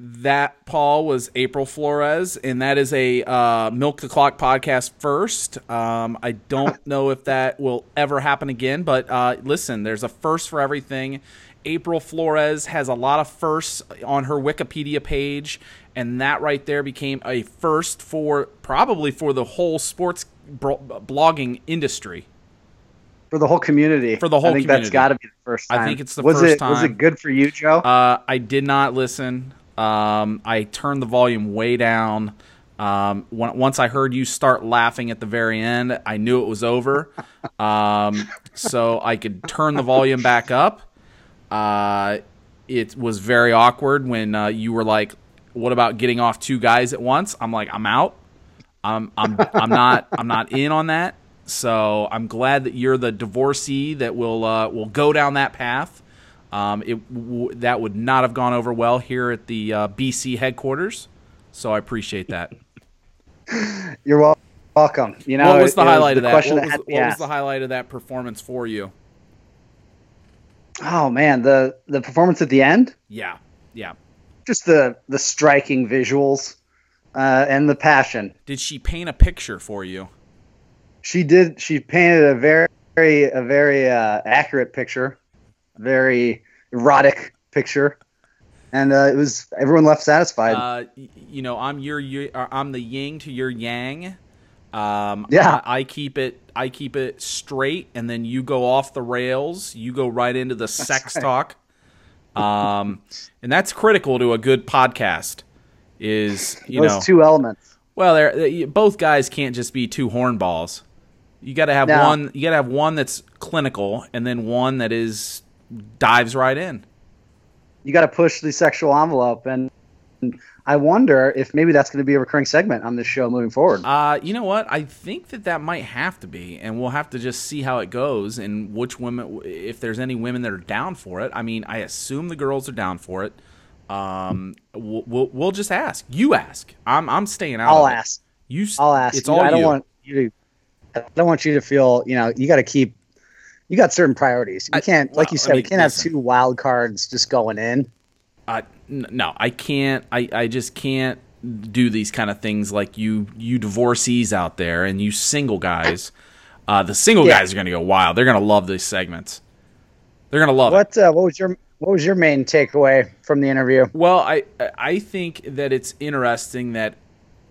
A: That Paul was April Flores, and that is a uh, Milk the Clock podcast first. Um, I don't know if that will ever happen again, but uh, listen, there's a first for everything. April Flores has a lot of firsts on her Wikipedia page, and that right there became a first for probably for the whole sports bro- blogging industry.
B: For the whole community.
A: For the whole
B: I think
A: community.
B: that's got to be the first
A: I think it's the
B: was
A: first
B: it, Was it good for you, Joe?
A: Uh, I did not listen. Um, I turned the volume way down. Um, when, once I heard you start laughing at the very end, I knew it was over. Um, so I could turn the volume back up. Uh, it was very awkward when uh, you were like, "What about getting off two guys at once?" I'm like, "I'm out. I'm I'm I'm not I'm not in on that." So I'm glad that you're the divorcee that will uh, will go down that path. Um, it w- that would not have gone over well here at the uh, BC headquarters. So I appreciate that.
B: You're wel- welcome. You know,
A: what was the highlight
B: the
A: of that?
B: question
A: What, was,
B: be
A: what was the highlight of that performance for you?
B: Oh man, the the performance at the end,
A: Yeah, yeah.
B: just the the striking visuals uh, and the passion.
A: Did she paint a picture for you?
B: She did. She painted a very, very, a very uh, accurate picture, very erotic picture, and uh, it was everyone left satisfied.
A: Uh, you know, I'm your, your uh, I'm the yin to your yang. Um,
B: Yeah.
A: I, I keep it I keep it straight, and then you go off the rails. You go right into the sex
B: right.
A: talk. Um, and that's critical to a good podcast. Is you
B: Those
A: know,
B: two elements.
A: well, they're, they both guys can't just be two hornballs. You got to have
B: No.
A: one. You got to have one that's clinical, and then one that is dives right in.
B: You got to push the sexual envelope, and I wonder if maybe that's going to be a recurring segment on this show moving forward.
A: Uh, you know what? I think that that might have to be, and we'll have to just see how it goes and which women, if there's any women that are down for it. I mean, I assume the girls are down for it. Um, we'll we'll, we'll just ask. You ask. I'm I'm staying out.
B: I'll
A: of it.
B: ask.
A: You.
B: I'll ask.
A: It's
B: you.
A: all
B: I don't
A: you.
B: want you to. I don't want you to feel. You know, you got to keep. You got certain priorities. You can't, like
A: well,
B: you
A: I
B: said, we
A: mean,
B: can't have two wild cards just going in.
A: Uh, n- no, I can't. I, I just can't do these kind of things like you you divorcees out there and you single guys. Uh, the single
B: Yeah.
A: guys are gonna go wild. They're gonna love these segments. They're gonna love it.
B: What uh, What was your What was your main takeaway from the interview?
A: Well, I I think that it's interesting that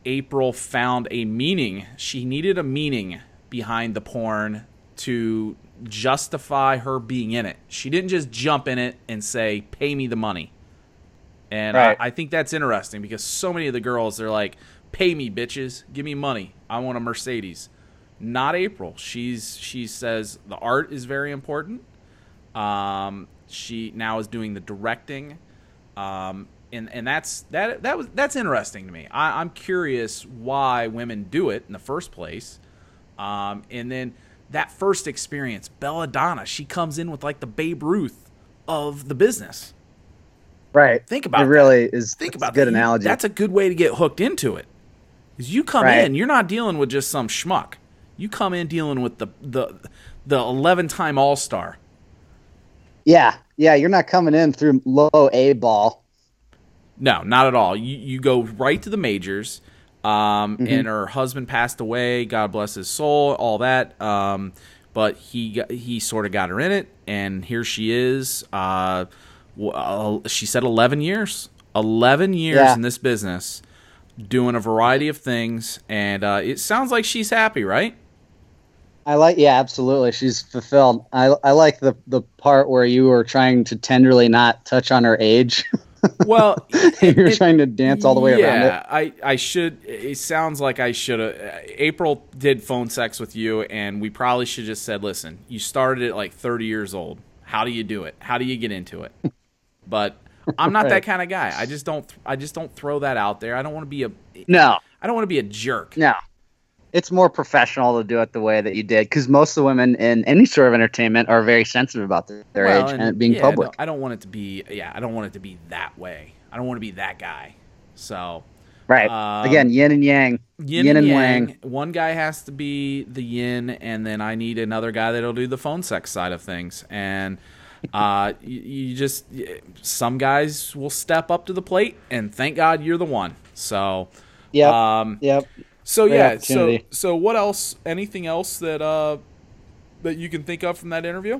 A: April found a meaning. She needed a meaning behind the porn to justify her being in it. She didn't just jump in it and say, "Pay me the money." And
B: Right.
A: I, I think that's interesting because so many of the girls they're like, "Pay me, bitches, give me money. I want a Mercedes." Not April. She's she says the art is very important. Um, she now is doing the directing, um, and and that's that that was that's interesting to me. I, I'm curious why women do it in the first place, um, and then that first experience, Belladonna, she comes in with like the Babe Ruth of the business.
B: Right.
A: Think about
B: it. Really is.
A: Think about
B: a good
A: that.
B: Analogy.
A: That's a good way to get hooked into it. Is you come
B: Right.
A: in, you're not dealing with just some schmuck. You come in dealing with the the the 11 time All Star.
B: yeah, yeah. You're not coming in through low A ball.
A: No, not at all. You you go right to the majors. Um,
B: Mm-hmm.
A: and her husband passed away. God bless his soul. All that. Um, but he got, he sort of got her in it, and here she is. Uh, well, she said eleven years. Eleven years
B: Yeah.
A: in this business, doing a variety of things, and uh, it sounds like she's happy, right?
B: I like. Yeah, absolutely. She's fulfilled. I I like the the part where you were trying to tenderly not touch on her age.
A: Well,
B: you're trying to dance all the way
A: yeah,
B: around it.
A: I, I should. It sounds like I should have. Uh, April did phone sex with you, and we probably should just said, "Listen, you started at like 30 years old. How do you do it? How do you get into it?" But I'm not that kind of guy. I just don't. I just don't throw that out there. I don't want to be a.
B: No,
A: I don't want to be a jerk.
B: no. It's more professional to do it the way that you did because most of the women in any sort of entertainment are very sensitive about their,
A: Well,
B: age and, it being
A: yeah,
B: public.
A: no, I don't want it to be. Yeah, I don't want it to be that way. I don't want to be that guy. So
B: Right.
A: Um,
B: Again, yin and yang.
A: yin,
B: Yin
A: and
B: and
A: yang.
B: wang.
A: One guy has to be the yin, and then I need another guy that'll do the phone sex side of things. And uh, you, you just some guys will step up to the plate, and thank God you're the one. So,
B: yeah,
A: um,
B: yep.
A: So
B: Great
A: yeah. So so what else? Anything else that uh that you can think of from that interview?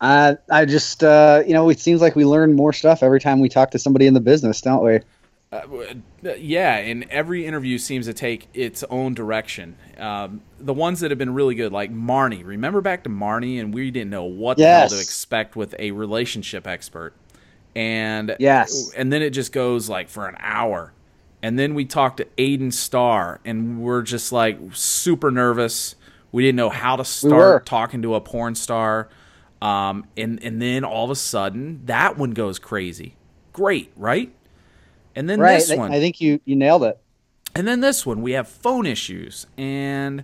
B: Uh, I just, uh, you know, it seems like we learn more stuff every time we talk to somebody in the business, don't we?
A: Uh, yeah, and every interview seems to take its own direction. Um, the ones that have been really good, like Marnie. Remember back to Marnie, and we didn't know what the hell to expect with a relationship expert, and
B: Yes.
A: and then it just goes like for an hour, and then we talked to Aiden Starr, and we're just like super nervous. We didn't know how to start talking to a porn star, um, and and then all of a sudden that one goes crazy. Great, right? And then
B: Right.
A: this one,
B: I think you, you nailed it.
A: and then this one, we have phone issues, and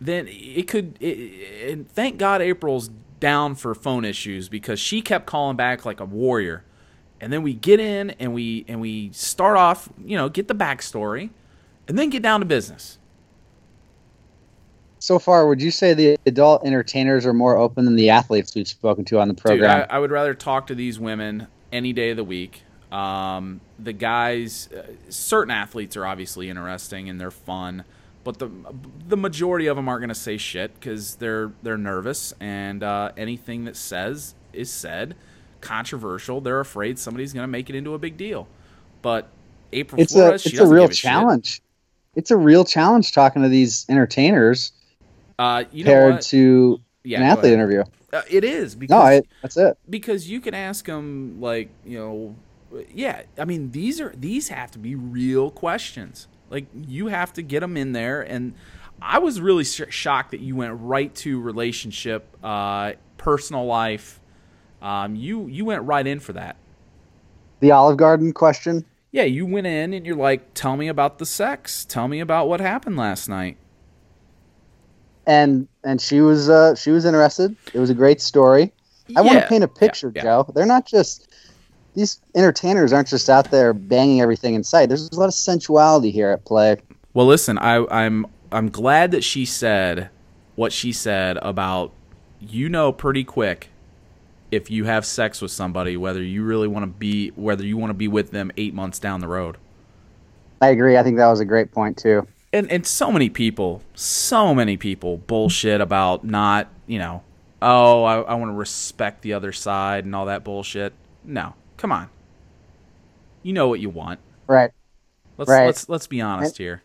A: then it could. It, and thank God April's down for phone issues because she kept calling back like a warrior. And then we get in and we and we start off, you know, get the backstory, and then get down to business.
B: So far, would you say the adult entertainers are more open than the athletes we've spoken to on the
A: Dude,
B: program?
A: I, I would rather talk to these women any day of the week. Um, the guys, uh, certain athletes are obviously interesting and they're fun, but the the majority of them aren't going to say shit because they're they're nervous and uh, anything that says is said controversial. They're afraid somebody's going to make it into a big deal. But April
B: it's a
A: Flores, she
B: it's a real
A: shit.
B: challenge. It's a real challenge talking to these entertainers
A: Uh, you
B: compared to
A: Yeah,
B: an athlete
A: ahead.
B: interview.
A: Uh, it is because
B: No, I, that's it.
A: because you can ask them like you know yeah i mean these are these have to be real questions like you have to get them in there and i was really sh- shocked that you went right to relationship uh, personal life um, you you went right in for that
B: The Olive Garden question.
A: yeah you went in and you're like tell me about the sex tell me about what happened last night
B: and and she was uh, she was interested. It was a great story. I want to paint a
A: yeah,
B: picture,
A: yeah.
B: Joe. They're not just these entertainers aren't just out there banging everything in sight. There's a lot of sensuality here at play.
A: Well, listen, I, I'm I'm glad that she said what she said about you know pretty quick if you have sex with somebody whether you really want to be whether you want to be with them eight months down the road.
B: I agree. I think that was a great point too.
A: And and so many people, so many people bullshit about not you know oh I, I want to respect the other side and all that bullshit. No, come on. You know what you want.
B: Right.
A: Let's
B: Right.
A: let's let's be honest here.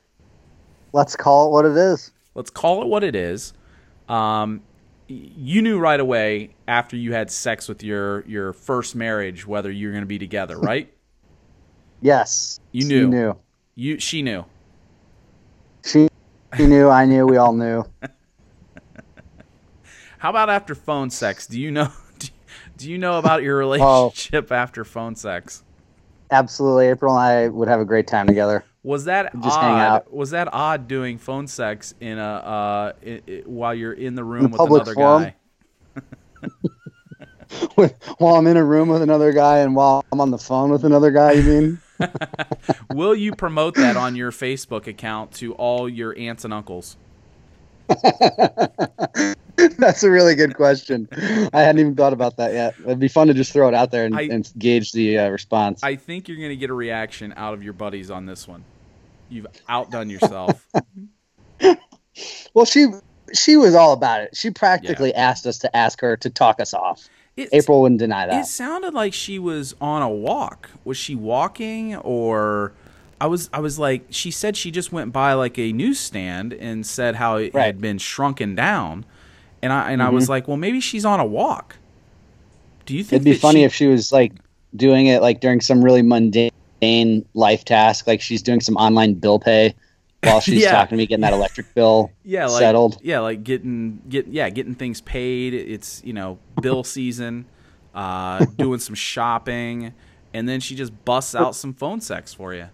B: Let's call it what it is.
A: let's call it what it is. Um, you knew right away after you had sex with your your first marriage whether you're going to be together, right?
B: Yes.
A: You
B: She
A: knew.
B: knew.
A: you she knew.
B: She, she knew. I knew. We all knew.
A: How about after phone sex? Do you know? Do you know about your relationship after phone sex?
B: Absolutely. April and I would have a great time together.
A: Was that
B: Just
A: odd? Was that odd doing phone sex in a uh, i i while you're in the room
B: a
A: with another
B: forum?
A: guy?
B: While I'm in a room with another guy and while I'm on the phone with another guy, you mean?
A: Will you promote that on your Facebook account to all your aunts and uncles?
B: That's a really good question. I hadn't even thought about that yet. It'd be fun to just throw it out there and,
A: I-
B: and gauge the uh, response.
A: I think you're going to get a reaction out of your buddies on this one. You've outdone yourself.
B: well, she she was all about it. She practically asked us to ask her to talk us off.
A: It,
B: April wouldn't deny that.
A: It sounded like she was on a walk. Was she walking or I was I was like she said she just went by like a newsstand and said how it
B: Right.
A: had been shrunken down. And I and I was like, well maybe she's on a walk. Do you think
B: It'd be funny
A: she-
B: if she was like doing it like during some really mundane life task, like she's doing some online bill pay while she's
A: Yeah.
B: talking to me, getting that electric bill
A: yeah, like,
B: settled.
A: Yeah, like getting get yeah, getting things paid. It's you know bill season, uh, doing some shopping, and then she just busts out some phone sex for you.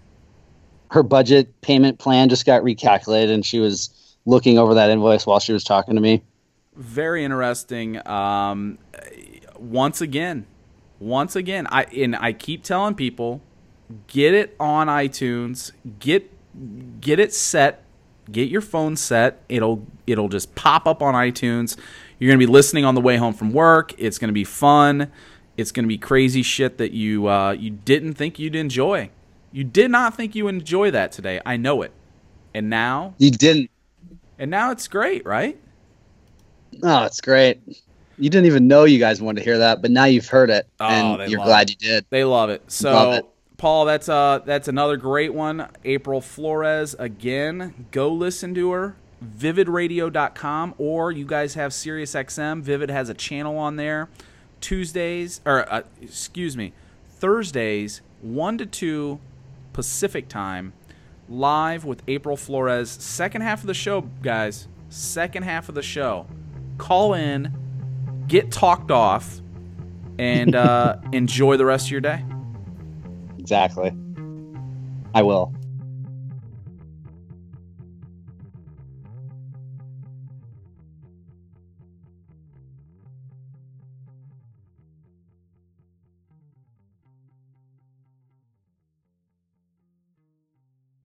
B: Her budget payment plan just got recalculated, and she was looking over that invoice while she was talking to me.
A: Very interesting. Um, once again, once again, I and I keep telling people, get it on iTunes, get get it set, get your phone set. It'll it'll just pop up on iTunes. You're gonna be listening on the way home from work. It's gonna be fun. It's gonna be crazy shit that you uh, you didn't think you'd enjoy. You did not think you enjoy that today. I know it. And now,
B: You didn't.
A: and now it's great, right?
B: Oh, it's great. You didn't even know you guys wanted to hear that, but now you've heard it,
A: Oh,
B: and you're glad you did.
A: They love it. So,
B: Love it.
A: Paul, that's uh that's another great one. April Flores again. Go listen to her. Vividradio.com or you guys have SiriusXM. Vivid has a channel on there. Tuesdays or uh, excuse me, Thursdays 1 to 2 Pacific time live with April Flores. Second half of the show, guys. Second half of the show. Call in, get talked off and uh, enjoy the rest of your day.
B: Exactly. I will.